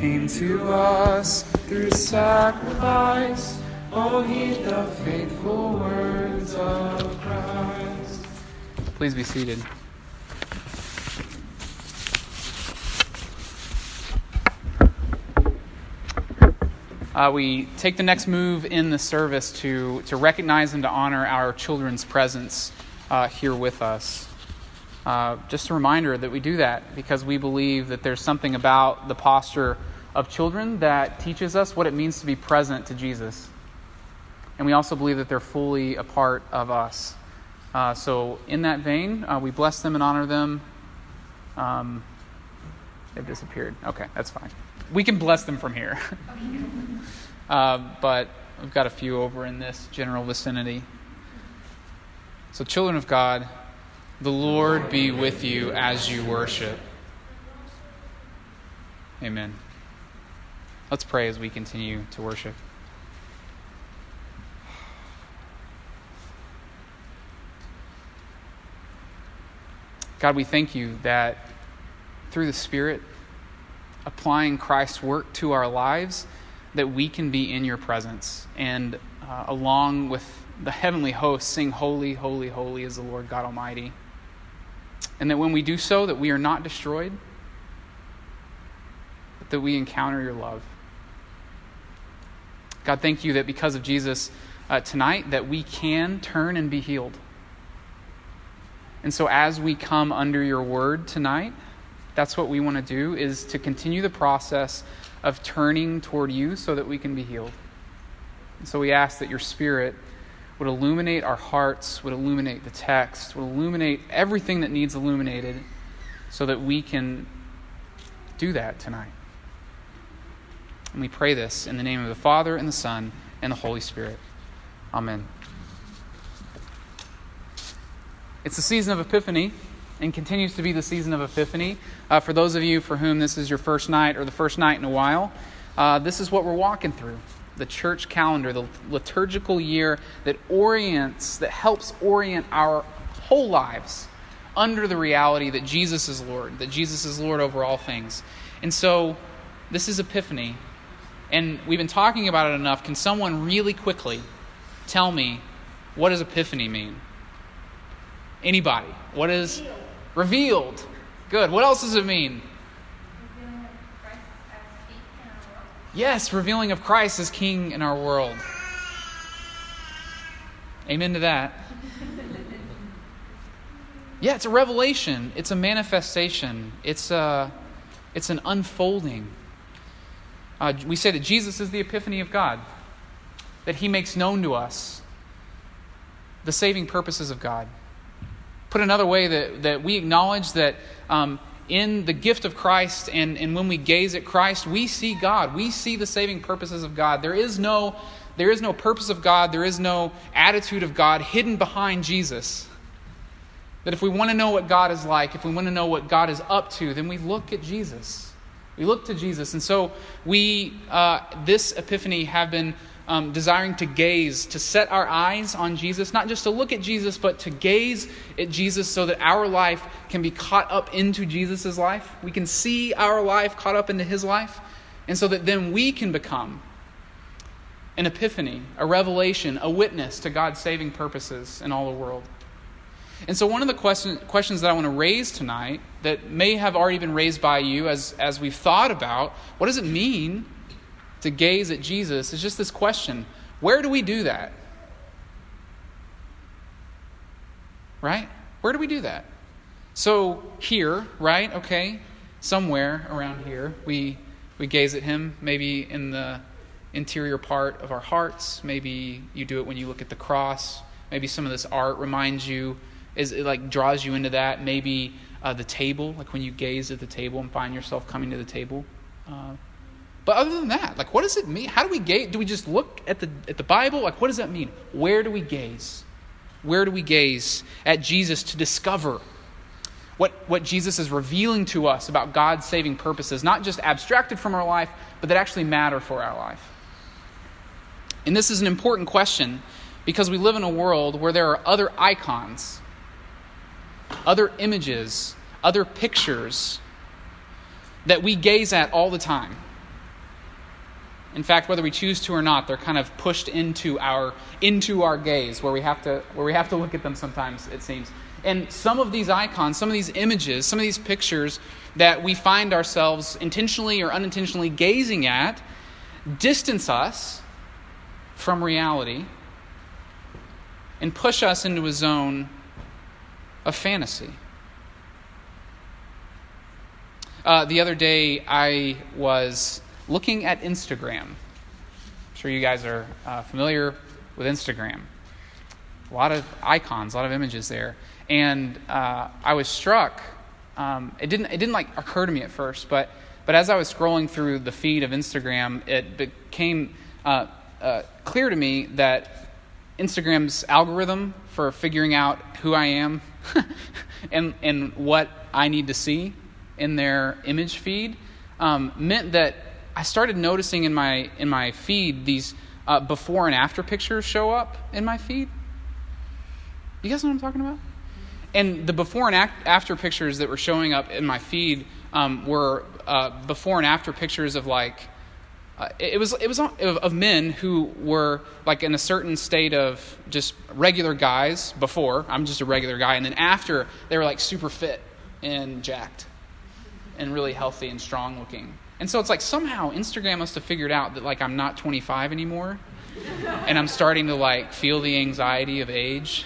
came to us through sacrifice. Oh, heed the faithful words of Christ. Please be seated. Uh, we take the next move in the service to, to recognize and to honor our children's presence uh, here with us. Uh, just a reminder that we do that because we believe that there's something about the posture of children that teaches us what it means to be present to Jesus. And we also believe that they're fully a part of us. Uh, so, in that vein, uh, we bless them and honor them. Um, they've disappeared. Okay, that's fine. We can bless them from here. uh, but we've got a few over in this general vicinity. So, children of God, the Lord be with you as you worship. Amen. Let's pray as we continue to worship. God, we thank you that through the Spirit, applying Christ's work to our lives, that we can be in your presence. And uh, along with the heavenly hosts, sing, Holy, holy, holy is the Lord God Almighty. And that when we do so, that we are not destroyed, but that we encounter your love. God, thank you that because of Jesus uh, tonight, that we can turn and be healed. And so as we come under your word tonight, that's what we want to do is to continue the process of turning toward you so that we can be healed. And so we ask that your spirit would illuminate our hearts, would illuminate the text, would illuminate everything that needs illuminated so that we can do that tonight. And we pray this in the name of the Father, and the Son, and the Holy Spirit. Amen. It's the season of Epiphany and continues to be the season of Epiphany. Uh, for those of you for whom this is your first night or the first night in a while, uh, this is what we're walking through the church calendar, the liturgical year that orients, that helps orient our whole lives under the reality that Jesus is Lord, that Jesus is Lord over all things. And so, this is Epiphany. And we've been talking about it enough. Can someone really quickly tell me what does Epiphany mean? Anybody? What is revealed? revealed. Good. What else does it mean? Yes, revealing of Christ as King in our world. Amen to that. Yeah, it's a revelation. It's a manifestation. It's a, it's an unfolding. Uh, we say that Jesus is the epiphany of God, that He makes known to us the saving purposes of God. Put another way, that, that we acknowledge that um, in the gift of Christ and, and when we gaze at Christ, we see God. We see the saving purposes of God. There is no, there is no purpose of God, there is no attitude of God hidden behind Jesus. That if we want to know what God is like, if we want to know what God is up to, then we look at Jesus. We look to Jesus. And so we, uh, this epiphany, have been um, desiring to gaze, to set our eyes on Jesus, not just to look at Jesus, but to gaze at Jesus so that our life can be caught up into Jesus' life. We can see our life caught up into his life, and so that then we can become an epiphany, a revelation, a witness to God's saving purposes in all the world. And so, one of the question, questions that I want to raise tonight, that may have already been raised by you as, as we've thought about what does it mean to gaze at Jesus is just this question where do we do that? Right? Where do we do that? So, here, right? Okay, somewhere around here, we, we gaze at Him, maybe in the interior part of our hearts. Maybe you do it when you look at the cross. Maybe some of this art reminds you, is it like draws you into that. Maybe uh, the table, like when you gaze at the table and find yourself coming to the table. Uh, but other than that, like what does it mean? How do we gaze? Do we just look at the at the Bible? Like what does that mean? Where do we gaze? Where do we gaze at Jesus to discover what, what Jesus is revealing to us about God's saving purposes, not just abstracted from our life, but that actually matter for our life? And this is an important question because we live in a world where there are other icons, other images, other pictures that we gaze at all the time In fact, whether we choose to or not, they're kind of pushed into our into our gaze, where we have to where we have to look at them sometimes. It seems. And some of these icons, some of these images, some of these pictures that we find ourselves intentionally or unintentionally gazing at distance us from reality and push us into a zone of fantasy. Uh, the other day, I was looking at Instagram. I'm sure you guys are uh, familiar with Instagram. A lot of icons, a lot of images there. And uh, I was struck. Um, it didn't, it didn't like occur to me at first, but, but as I was scrolling through the feed of Instagram, it became uh, uh, clear to me that Instagram's algorithm for figuring out who I am and, and what I need to see in their image feed um, meant that I started noticing in my in my feed these uh, before and after pictures show up in my feed. You guys know what I'm talking about? And the before and after pictures that were showing up in my feed um, were uh, before and after pictures of like uh, it was it was of, of men who were like in a certain state of just regular guys before I'm just a regular guy, and then after they were like super fit and jacked and really healthy and strong looking. And so it's like somehow Instagram must have figured out that like I'm not 25 anymore and I'm starting to like feel the anxiety of age.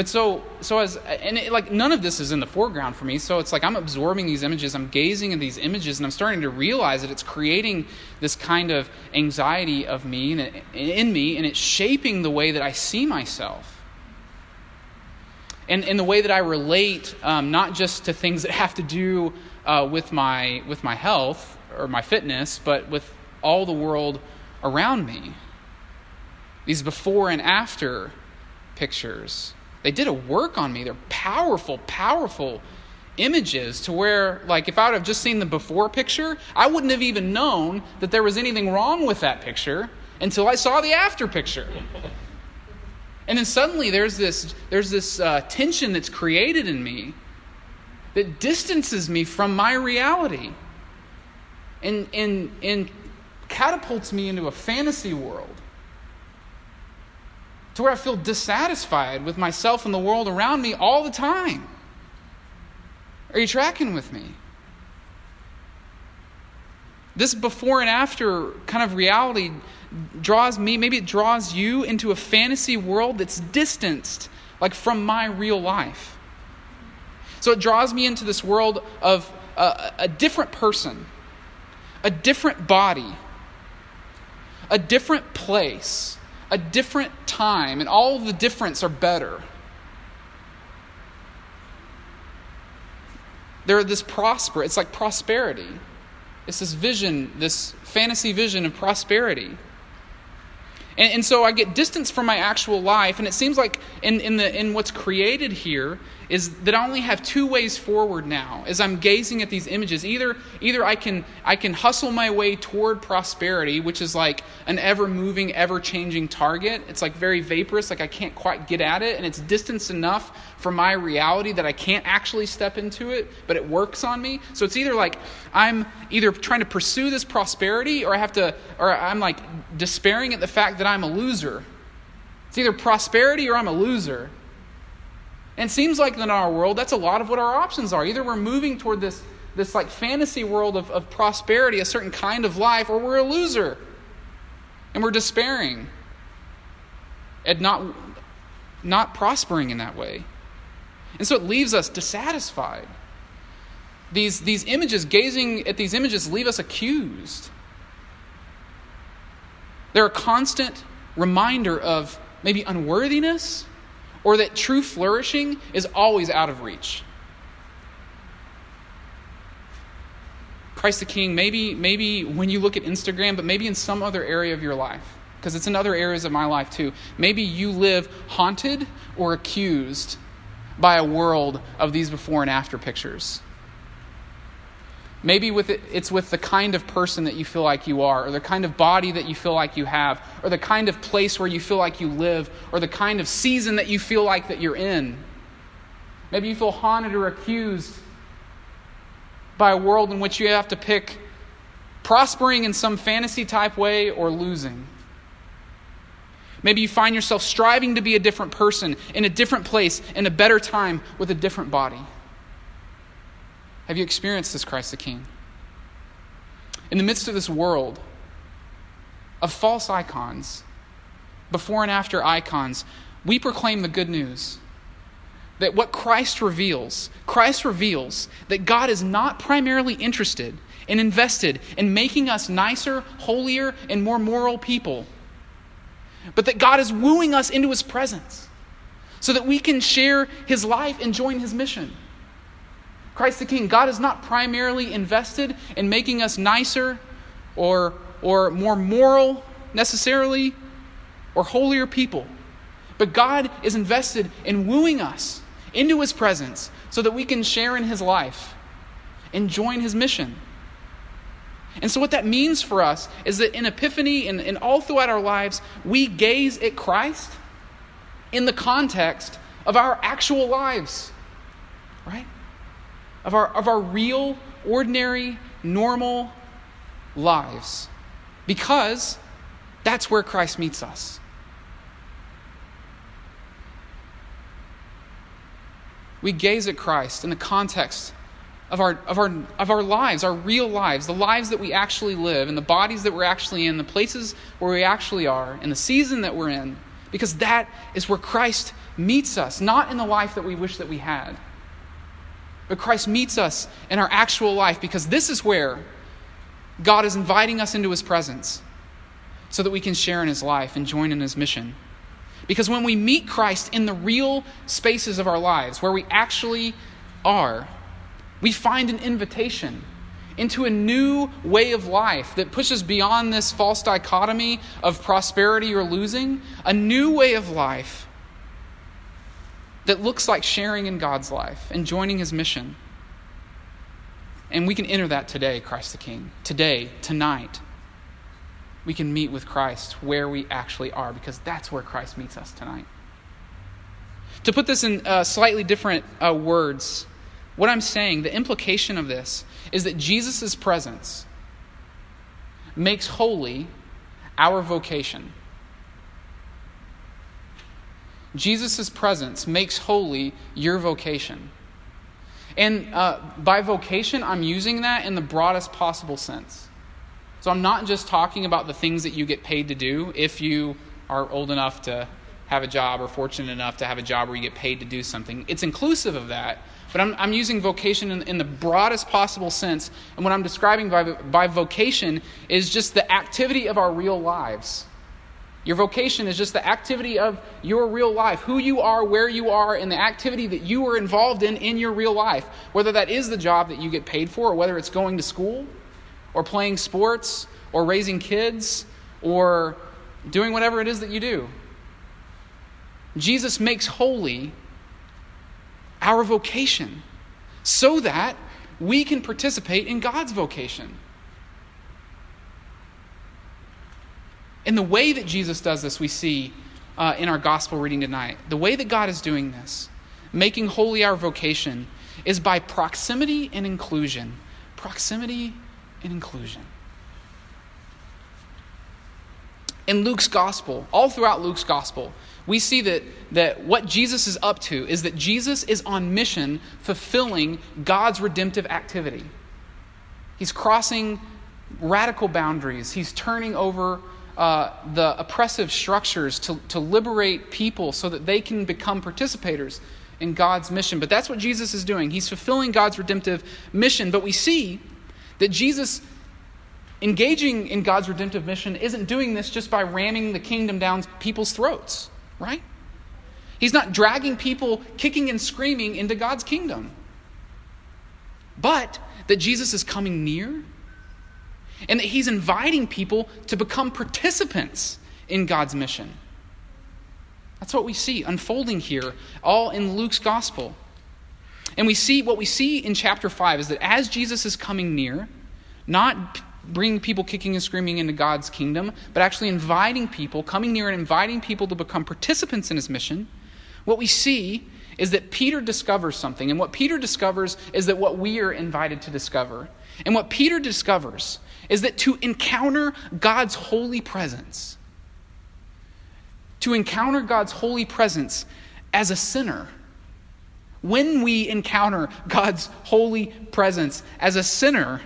But so so as and it, like none of this is in the foreground for me. So it's like I'm absorbing these images, I'm gazing at these images and I'm starting to realize that it's creating this kind of anxiety of me and in me and it's shaping the way that I see myself and in the way that I relate, um, not just to things that have to do uh, with my with my health or my fitness, but with all the world around me. These before and after pictures, they did a work on me. They're powerful, powerful images to where, like, if I would have just seen the before picture, I wouldn't have even known that there was anything wrong with that picture until I saw the after picture. And then suddenly there's this, there's this uh, tension that's created in me that distances me from my reality and, and, and catapults me into a fantasy world to where I feel dissatisfied with myself and the world around me all the time. Are you tracking with me? This before and after kind of reality draws me, maybe it draws you into a fantasy world that's distanced, like from my real life. So it draws me into this world of a, a different person, a different body, a different place, a different time, and all the difference are better. They're this prosper, it's like prosperity. It's this vision, this fantasy vision of prosperity. And, and so I get distance from my actual life, and it seems like in, in, the, in what's created here is that I only have two ways forward now as I'm gazing at these images. Either, either I, can, I can hustle my way toward prosperity, which is like an ever moving, ever changing target. It's like very vaporous, like I can't quite get at it, and it's distance enough from my reality that I can't actually step into it, but it works on me. So it's either like I'm either trying to pursue this prosperity or I have to, or I'm like despairing at the fact that I'm a loser. It's either prosperity or I'm a loser. And it seems like in our world, that's a lot of what our options are. Either we're moving toward this, this like fantasy world of, of prosperity, a certain kind of life, or we're a loser. And we're despairing and not, not prospering in that way. And so it leaves us dissatisfied. These, these images, gazing at these images, leave us accused. They're a constant reminder of maybe unworthiness or that true flourishing is always out of reach. Christ the King, maybe, maybe when you look at Instagram, but maybe in some other area of your life, because it's in other areas of my life too. Maybe you live haunted or accused by a world of these before and after pictures. Maybe with it, it's with the kind of person that you feel like you are, or the kind of body that you feel like you have, or the kind of place where you feel like you live, or the kind of season that you feel like that you're in. Maybe you feel haunted or accused by a world in which you have to pick prospering in some fantasy type way or losing. Maybe you find yourself striving to be a different person in a different place, in a better time, with a different body. Have you experienced this, Christ the King? In the midst of this world of false icons, before and after icons, we proclaim the good news that what Christ reveals, Christ reveals that God is not primarily interested and invested in making us nicer, holier, and more moral people, but that God is wooing us into his presence so that we can share his life and join his mission. Christ the King, God is not primarily invested in making us nicer or, or more moral necessarily or holier people. But God is invested in wooing us into his presence so that we can share in his life and join his mission. And so, what that means for us is that in Epiphany and, and all throughout our lives, we gaze at Christ in the context of our actual lives, right? Of our, of our real, ordinary, normal lives. Because that's where Christ meets us. We gaze at Christ in the context of our, of, our, of our lives, our real lives, the lives that we actually live, and the bodies that we're actually in, the places where we actually are, and the season that we're in, because that is where Christ meets us, not in the life that we wish that we had. But Christ meets us in our actual life because this is where God is inviting us into his presence so that we can share in his life and join in his mission. Because when we meet Christ in the real spaces of our lives, where we actually are, we find an invitation into a new way of life that pushes beyond this false dichotomy of prosperity or losing, a new way of life that looks like sharing in God's life and joining his mission. And we can enter that today, Christ the King. Today, tonight, we can meet with Christ where we actually are because that's where Christ meets us tonight. To put this in uh, slightly different uh, words, what I'm saying, the implication of this, is that Jesus' presence makes holy our vocation. Jesus' presence makes holy your vocation. And uh, by vocation, I'm using that in the broadest possible sense. So I'm not just talking about the things that you get paid to do if you are old enough to have a job or fortunate enough to have a job where you get paid to do something. It's inclusive of that, but I'm, I'm using vocation in, in, the broadest possible sense. And what I'm describing by, by vocation is just the activity of our real lives. Your vocation is just the activity of your real life, who you are, where you are, and the activity that you are involved in in your real life. Whether that is the job that you get paid for, or whether it's going to school, or playing sports, or raising kids, or doing whatever it is that you do. Jesus makes holy our vocation so that we can participate in God's vocation. And the way that Jesus does this, we see uh, in our gospel reading tonight. The way that God is doing this, making holy our vocation, is by proximity and inclusion. Proximity and inclusion. In Luke's gospel, all throughout Luke's gospel, we see that, that what Jesus is up to is that Jesus is on mission fulfilling God's redemptive activity. He's crossing radical boundaries, he's turning over uh, the oppressive structures to, to liberate people so that they can become participators in God's mission. But that's what Jesus is doing. He's fulfilling God's redemptive mission. But we see that Jesus engaging in God's redemptive mission isn't doing this just by ramming the kingdom down people's throats, right? He's not dragging people kicking and screaming into God's kingdom. But that Jesus is coming near and that he's inviting people to become participants in God's mission. That's what we see unfolding here, all in Luke's gospel. And we see what we see in chapter 5 is that as Jesus is coming near, not bringing people kicking and screaming into God's kingdom, but actually inviting people, coming near and inviting people to become participants in his mission, what we see is that Peter discovers something. And what Peter discovers is that what we are invited to discover. And what Peter discovers is that to encounter God's holy presence, to encounter God's holy presence as a sinner, when we encounter God's holy presence as a sinner,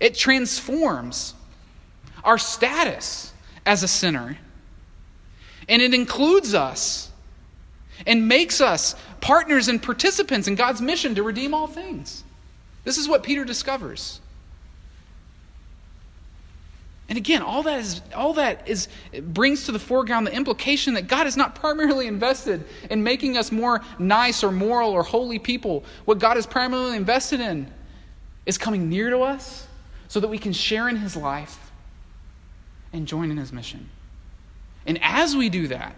it transforms our status as a sinner. And it includes us and makes us partners and participants in God's mission to redeem all things. This is what Peter discovers. And again, all that is all that is brings to the foreground the implication that God is not primarily invested in making us more nice or moral or holy people. What God is primarily invested in is coming near to us so that we can share in his life and join in his mission. And as we do that,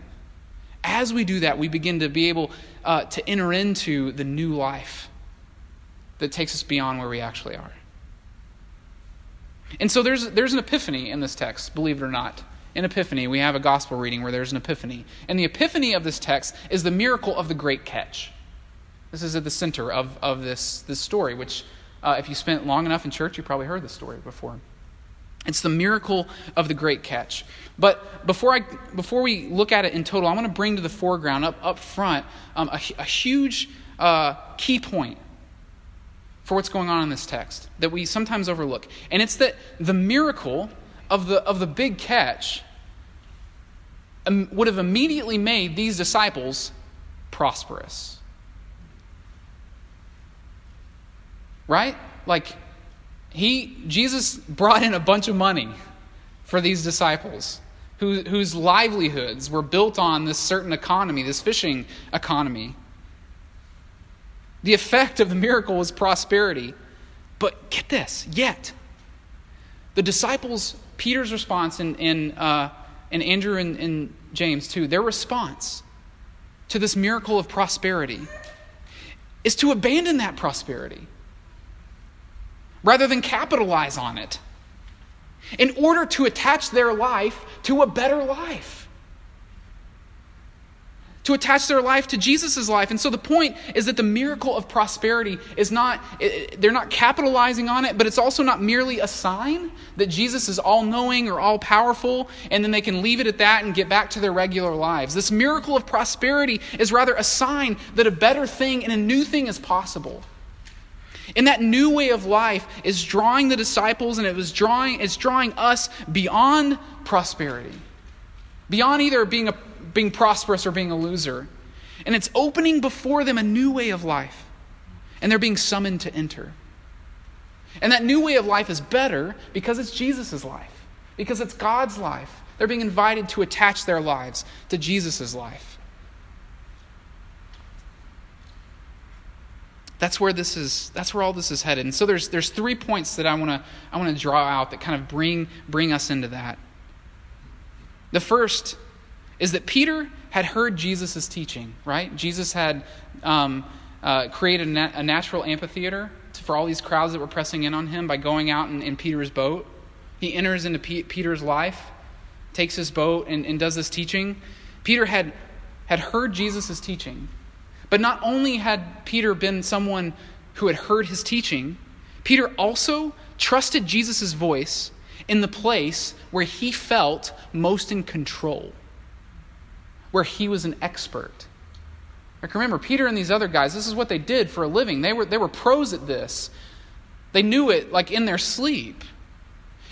as we do that, we begin to be able uh, to enter into the new life that takes us beyond where we actually are. And so there's, there's an epiphany in this text, believe it or not. In Epiphany, we have a gospel reading where there's an epiphany. And the epiphany of this text is the miracle of the great catch. This is at the center of, of this, this story, which, uh, if you spent long enough in church, you probably heard this story before. It's the miracle of the great catch. But before, I, before we look at it in total, I want to bring to the foreground, up, up front, um, a, a, huge uh, key point for what's going on in this text that we sometimes overlook. And it's that the miracle of the, of the big catch um, would have immediately made these disciples prosperous. Right? Like, he, Jesus brought in a bunch of money for these disciples who, whose livelihoods were built on this certain economy, this fishing economy. The effect of the miracle was prosperity. But get this, yet, the disciples, Peter's response, and, and, uh, and Andrew and, and James too, their response to this miracle of prosperity is to abandon that prosperity rather than capitalize on it in order to attach their life to a better life to attach their life to Jesus' life. And so the point is that the miracle of prosperity is not, they're not capitalizing on it, but it's also not merely a sign that Jesus is all knowing or all powerful, and then they can leave it at that and get back to their regular lives. This miracle of prosperity is rather a sign that a better thing and a new thing is possible. And that new way of life is drawing the disciples and it was drawing, it's drawing us beyond prosperity. Beyond either being a being prosperous or being a loser. And it's opening before them a new way of life. And they're being summoned to enter. And that new way of life is better because it's Jesus' life, because it's God's life. They're being invited to attach their lives to Jesus' life. That's where this is that's where all this is headed. And so there's there's three points that I want to I want to draw out that kind of bring bring us into that. The first is that Peter had heard Jesus' teaching, right? Jesus had um, uh, created a, nat- a, natural amphitheater for all these crowds that were pressing in on him by going out in, in Peter's boat. He enters into P- Peter's life, takes his boat, and, and does this teaching. Peter had, had heard Jesus' teaching. But not only had Peter been someone who had heard his teaching, Peter also trusted Jesus' voice in the place where he felt most in control where he was an expert. Like remember, Peter and these other guys, this is what they did for a living. They were, they were pros at this. They knew it like in their sleep.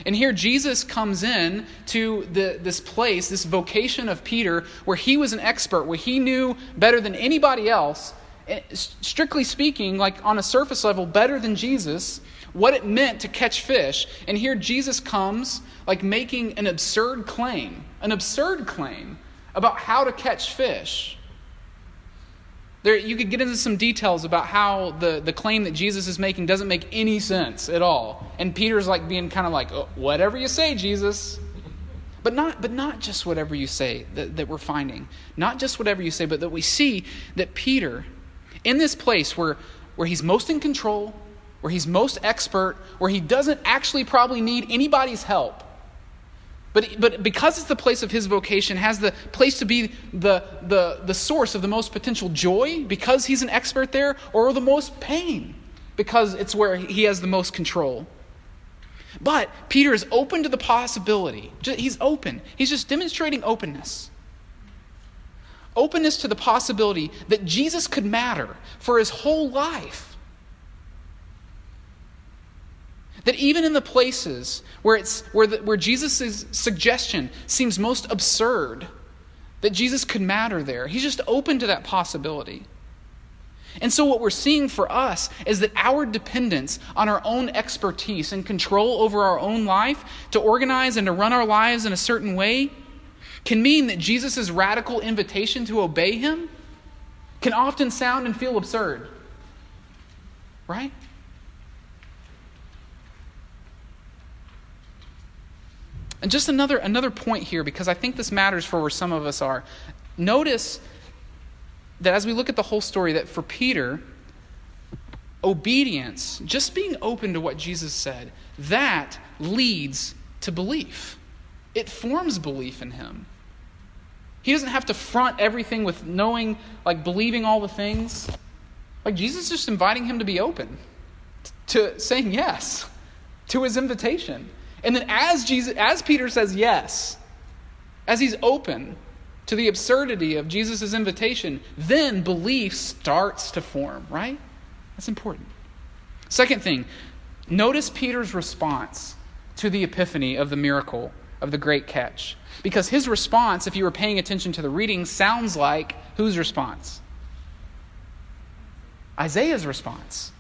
And here Jesus comes in to the, this place, this vocation of Peter, where he was an expert, where he knew better than anybody else, eh, strictly speaking, like on a surface level, better than Jesus, what it meant to catch fish. And here Jesus comes, like making an absurd claim, an absurd claim about how to catch fish. There, you could get into some details about how the, the claim that Jesus is making doesn't make any sense at all. And Peter's like being kind of like, oh, whatever you say, Jesus. But not, but not just whatever you say that, that we're finding. Not just whatever you say, but that we see that Peter, in this place where, where he's most in control, where he's most expert, where he doesn't actually probably need anybody's help, but, but because it's the place of his vocation, has the place to be the, the, the source of the most potential joy because he's an expert there, or the most pain because it's where he has the most control. But Peter is open to the possibility. He's open. He's just demonstrating openness. Openness to the possibility that Jesus could matter for his whole life. That even in the places where, it's, where, the, where Jesus' suggestion seems most absurd, that Jesus could matter there. He's just open to that possibility. And so, what we're seeing for us is that our dependence on our own expertise and control over our own life to organize and to run our lives in a certain way can mean that Jesus' radical invitation to obey him can often sound and feel absurd. Right? And just another, another point here, because I think this matters for where some of us are. Notice that as we look at the whole story, that for Peter, obedience, just being open to what Jesus said, that leads to belief. It forms belief in him. He doesn't have to front everything with knowing, like believing all the things. Like Jesus is just inviting him to be open, to saying yes to his invitation. And then as Jesus as Peter says yes, as he's open, to the absurdity of Jesus' invitation, then belief starts to form, right? That's important. Second thing, notice Peter's response to the epiphany of the miracle of the great catch. Because his response, if you were paying attention to the reading, sounds like whose response? Isaiah's response.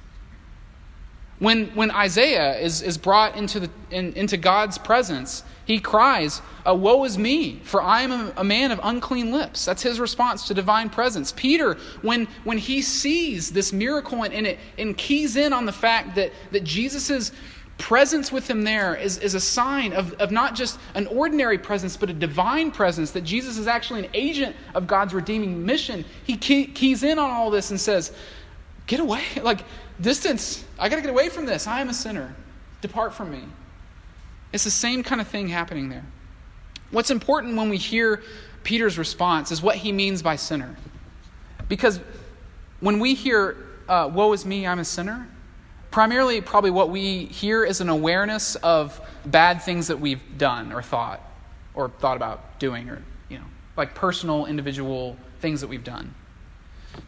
When, when Isaiah is, is brought into, the, in, into God's presence, he cries, Woe is me, for I am a, a, man of unclean lips. That's his response to divine presence. Peter, when, when he sees this miracle and, and, it, and keys in on the fact that, that Jesus' presence with him there is, is a sign of, of not just an ordinary presence, but a divine presence, that Jesus is actually an agent of God's redeeming mission, he key, keys in on all this and says, Get away. Like, Distance. I got to get away from this. I am a sinner. Depart from me. It's the same kind of thing happening there. What's important when we hear Peter's response is what he means by sinner. Because when we hear, uh, Woe is me, I'm a sinner, primarily, probably what we hear is an awareness of bad things that we've done or thought or thought about doing or, you know, like personal, individual things that we've done.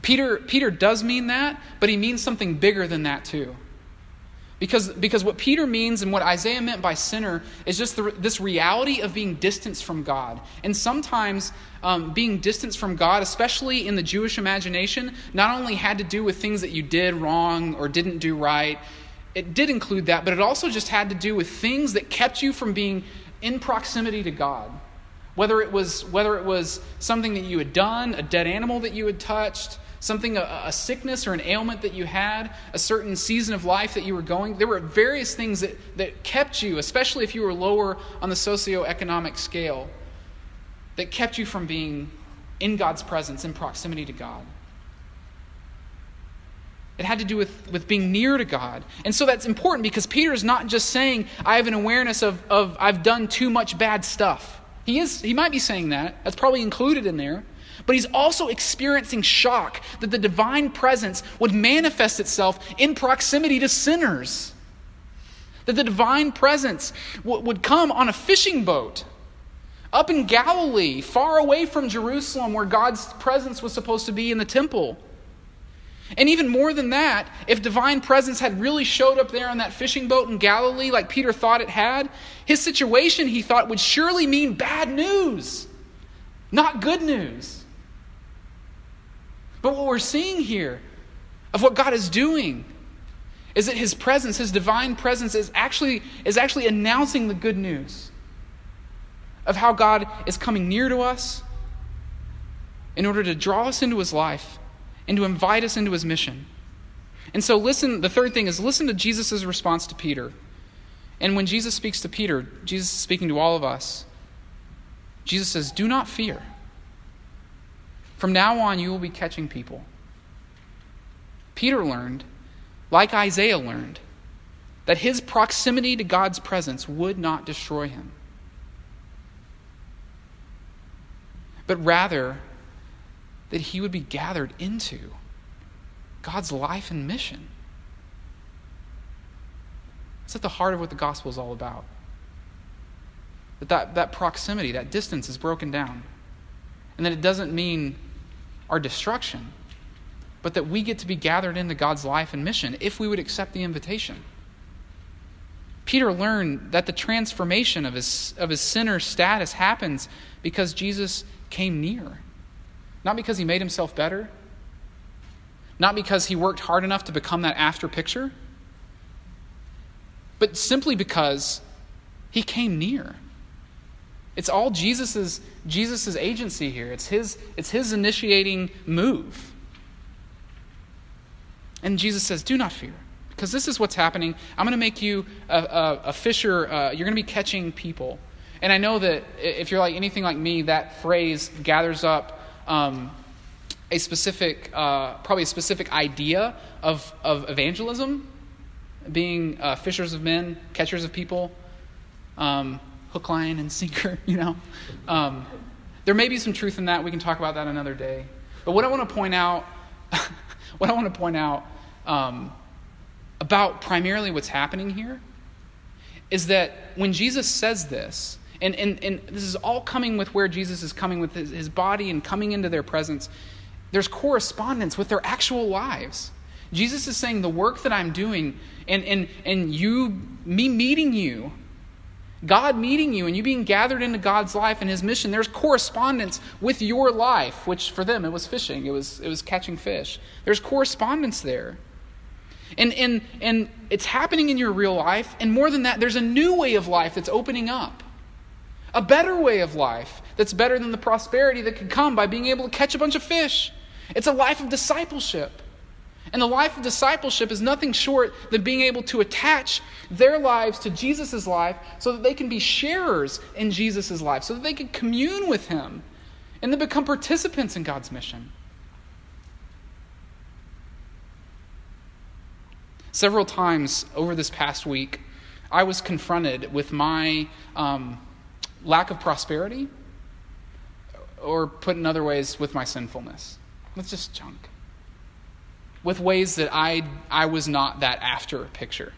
Peter, Peter does mean that, but he means something bigger than that too. Because, because what Peter means and what Isaiah meant by sinner is just the, this reality of being distanced from God. And sometimes um, being distanced from God, especially in the Jewish imagination, not only had to do with things that you did wrong or didn't do right, it did include that, but it also just had to do with things that kept you from being in proximity to God. Whether it was, whether it was something that you had done, a dead animal that you had touched, something, a, a, sickness or an ailment that you had, a certain season of life that you were going. There were various things that, that kept you, especially if you were lower on the socioeconomic scale, that kept you from being in God's presence, in proximity to God. It had to do with, with being near to God. And so that's important because Peter is not just saying, I have an awareness of, of I've done too much bad stuff. He, is, he might be saying that. That's probably included in there. But he's also experiencing shock that the divine presence would manifest itself in proximity to sinners. That the divine presence w- would come on a fishing boat up in Galilee, far away from Jerusalem, where God's presence was supposed to be in the temple. And even more than that, if divine presence had really showed up there on that fishing boat in Galilee like Peter thought it had, his situation, he thought, would surely mean bad news, not good news. But what we're seeing here of what God is doing is that his presence, his divine presence, is actually, is actually announcing the good news of how God is coming near to us in order to draw us into his life and to invite us into his mission. And so, listen, the third thing is listen to Jesus' response to Peter. And when Jesus speaks to Peter, Jesus is speaking to all of us. Jesus says, Do not fear. From now on, you will be catching people. Peter learned, like Isaiah learned, that his proximity to God's presence would not destroy him, but rather that he would be gathered into God's life and mission. It's at the heart of what the gospel is all about. That, that that proximity, that distance is broken down. And that it doesn't mean our destruction, but that we get to be gathered into God's life and mission if we would accept the invitation. Peter learned that the transformation of his, of his sinner status happens because Jesus came near. Not because he made himself better, not because he worked hard enough to become that after picture, but simply because he came near. It's all Jesus's, Jesus's agency here. It's his, it's his initiating move. And Jesus says, Do not fear, because this is what's happening. I'm going to make you a, a, a fisher. Uh, you're going to be catching people. And I know that if you're like anything like me, that phrase gathers up um, a specific, uh, probably a specific idea of, of evangelism, being uh, fishers of men, catchers of people, um, hook, line, and sinker, you know. Um, there may be some truth in that. We can talk about that another day. But what I want to point out, what I want to point out um, about primarily what's happening here is that when Jesus says this, and, and, and this is all coming with where Jesus is coming with his, his body and coming into their presence, there's correspondence with their actual lives. Jesus is saying, The work that I'm doing, and, and, and you, me meeting you, God meeting you, and you being gathered into God's life and His mission, there's correspondence with your life, which for them it was fishing, it was, it was catching fish. There's correspondence there. And, and, and it's happening in your real life, and more than that, there's a new way of life that's opening up. A better way of life that's better than the prosperity that could come by being able to catch a bunch of fish. It's a life of discipleship. And the life of discipleship is nothing short than being able to attach their lives to Jesus' life so that they can be sharers in Jesus' life, so that they can commune with Him and then become participants in God's mission. Several times over this past week, I was confronted with my um, lack of prosperity, or put in other ways, with my sinfulness. It's just junk. With ways that I, I was not that after picture.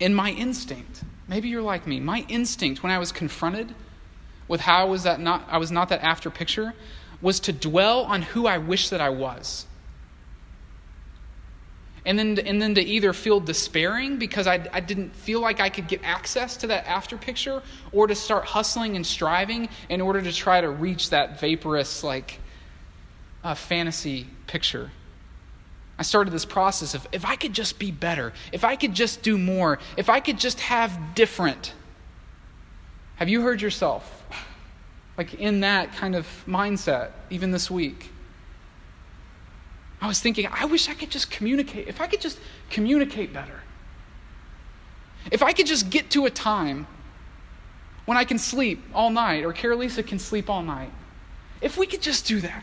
In my instinct, maybe you're like me, my instinct when I was confronted with how was, that not, I was not that after picture was to dwell on who I wish that I was and then, and then to either feel despairing because I, I didn't feel like I could get access to that after picture, or to start hustling and striving in order to try to reach that vaporous, like, uh, fantasy picture. I started this process of if I could just be better, if I could just do more, if I could just have different. Have you heard yourself? Like in that kind of mindset, even this week? I was thinking, I wish I could just communicate. If I could just communicate better. If I could just get to a time when I can sleep all night, or Carolisa can sleep all night. If we could just do that,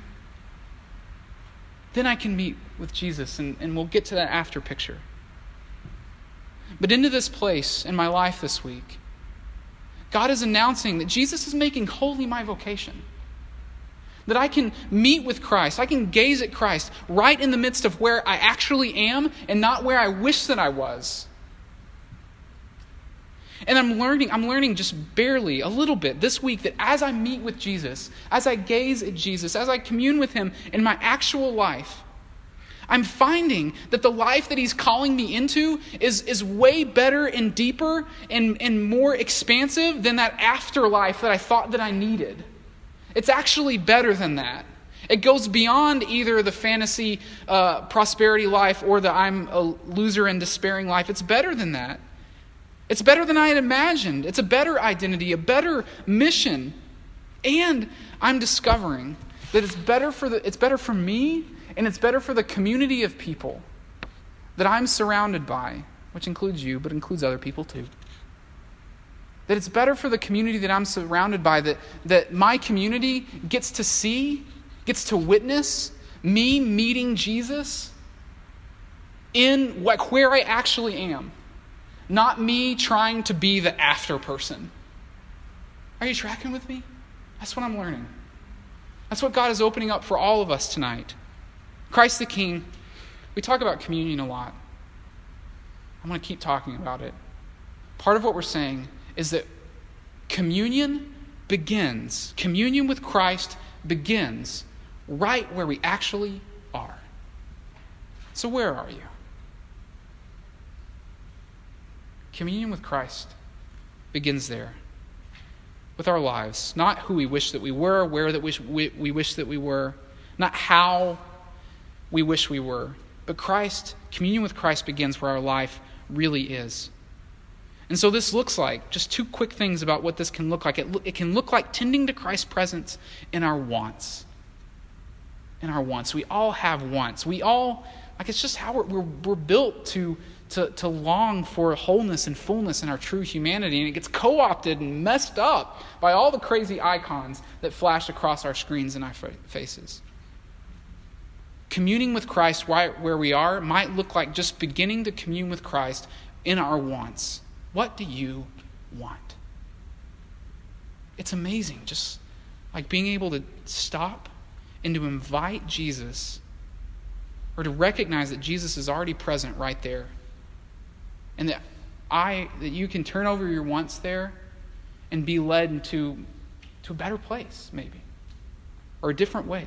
then I can meet with Jesus and, and we'll get to that after picture. But into this place in my life this week, God is announcing that Jesus is making holy my vocation. That I can meet with Christ. I can gaze at Christ right in the midst of where I actually am and not where I wish that I was. And I'm learning, I'm learning just barely, a little bit this week that as I meet with Jesus, as I gaze at Jesus, as I commune with Him in my actual life, I'm finding that the life that He's calling me into is, is way better and deeper and, and more expansive than that afterlife that I thought that I needed. It's actually better than that. It goes beyond either the fantasy uh, prosperity life or the I'm a loser and despairing life. It's better than that. It's better than I had imagined. It's a better identity, a better mission. And I'm discovering that it's better for, the, it's better for me and it's better for the community of people that I'm surrounded by, which includes you, but includes other people too. That it's better for the community that I'm surrounded by, that, that my community gets to see, gets to witness me meeting Jesus in like where I actually am. Not me trying to be the after person. Are you tracking with me? That's what I'm learning. That's what God is opening up for all of us tonight. Christ the King, We talk about communion a lot. I'm going to keep talking about it. Part of what we're saying is that communion begins, communion with Christ begins right where we actually are. So, where are you? Communion with Christ begins there with our lives, not who we wish that we were, where that we, we wish that we were, not how we wish we were, but Christ, communion with Christ begins where our life really is. And so this looks like just two quick things about what this can look like. It, it can look like tending to Christ's presence in our wants. In our wants. We all have wants. We all, like, it's just how we're, we're, we're built to, to, to long for wholeness and fullness in our true humanity. And it gets co opted and messed up by all the crazy icons that flash across our screens and our faces communing with Christ right where we are might look like just beginning to commune with Christ in our wants. What do you want? It's amazing, just like being able to stop and to invite Jesus or to recognize that Jesus is already present right there. And that I that you can turn over your wants there and be led into to a better place, maybe. Or a different way.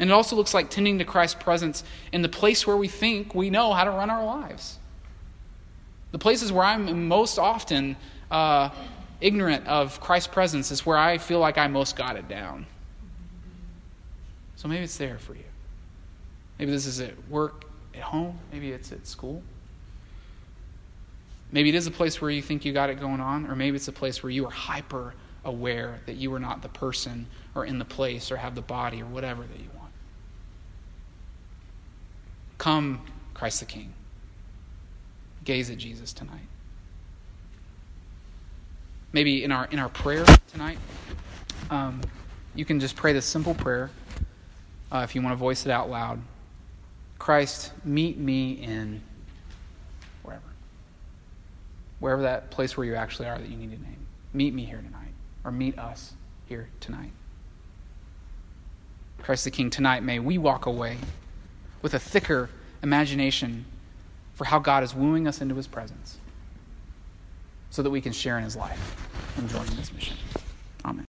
And it also looks like tending to Christ's presence in the place where we think we know how to run our lives. The places where I'm most often uh, ignorant of Christ's presence is where I feel like I most got it down. So maybe it's there for you. Maybe this is at work, at home, maybe it's at school. Maybe it is a place where you think you got it going on, or maybe it's a place where you are hyper aware that you are not the person or in the place or have the body or whatever that you want. Come, Christ the King. Gaze at Jesus tonight. Maybe in our in our prayer tonight, um, you can just pray this simple prayer. Uh, if you want to voice it out loud, Christ, meet me in wherever, wherever that place where you actually are that you need to name. Meet me here tonight, or meet us here tonight. Christ the King, tonight may we walk away with a thicker imagination for how God is wooing us into his presence so that we can share in his life and join in his mission. Amen.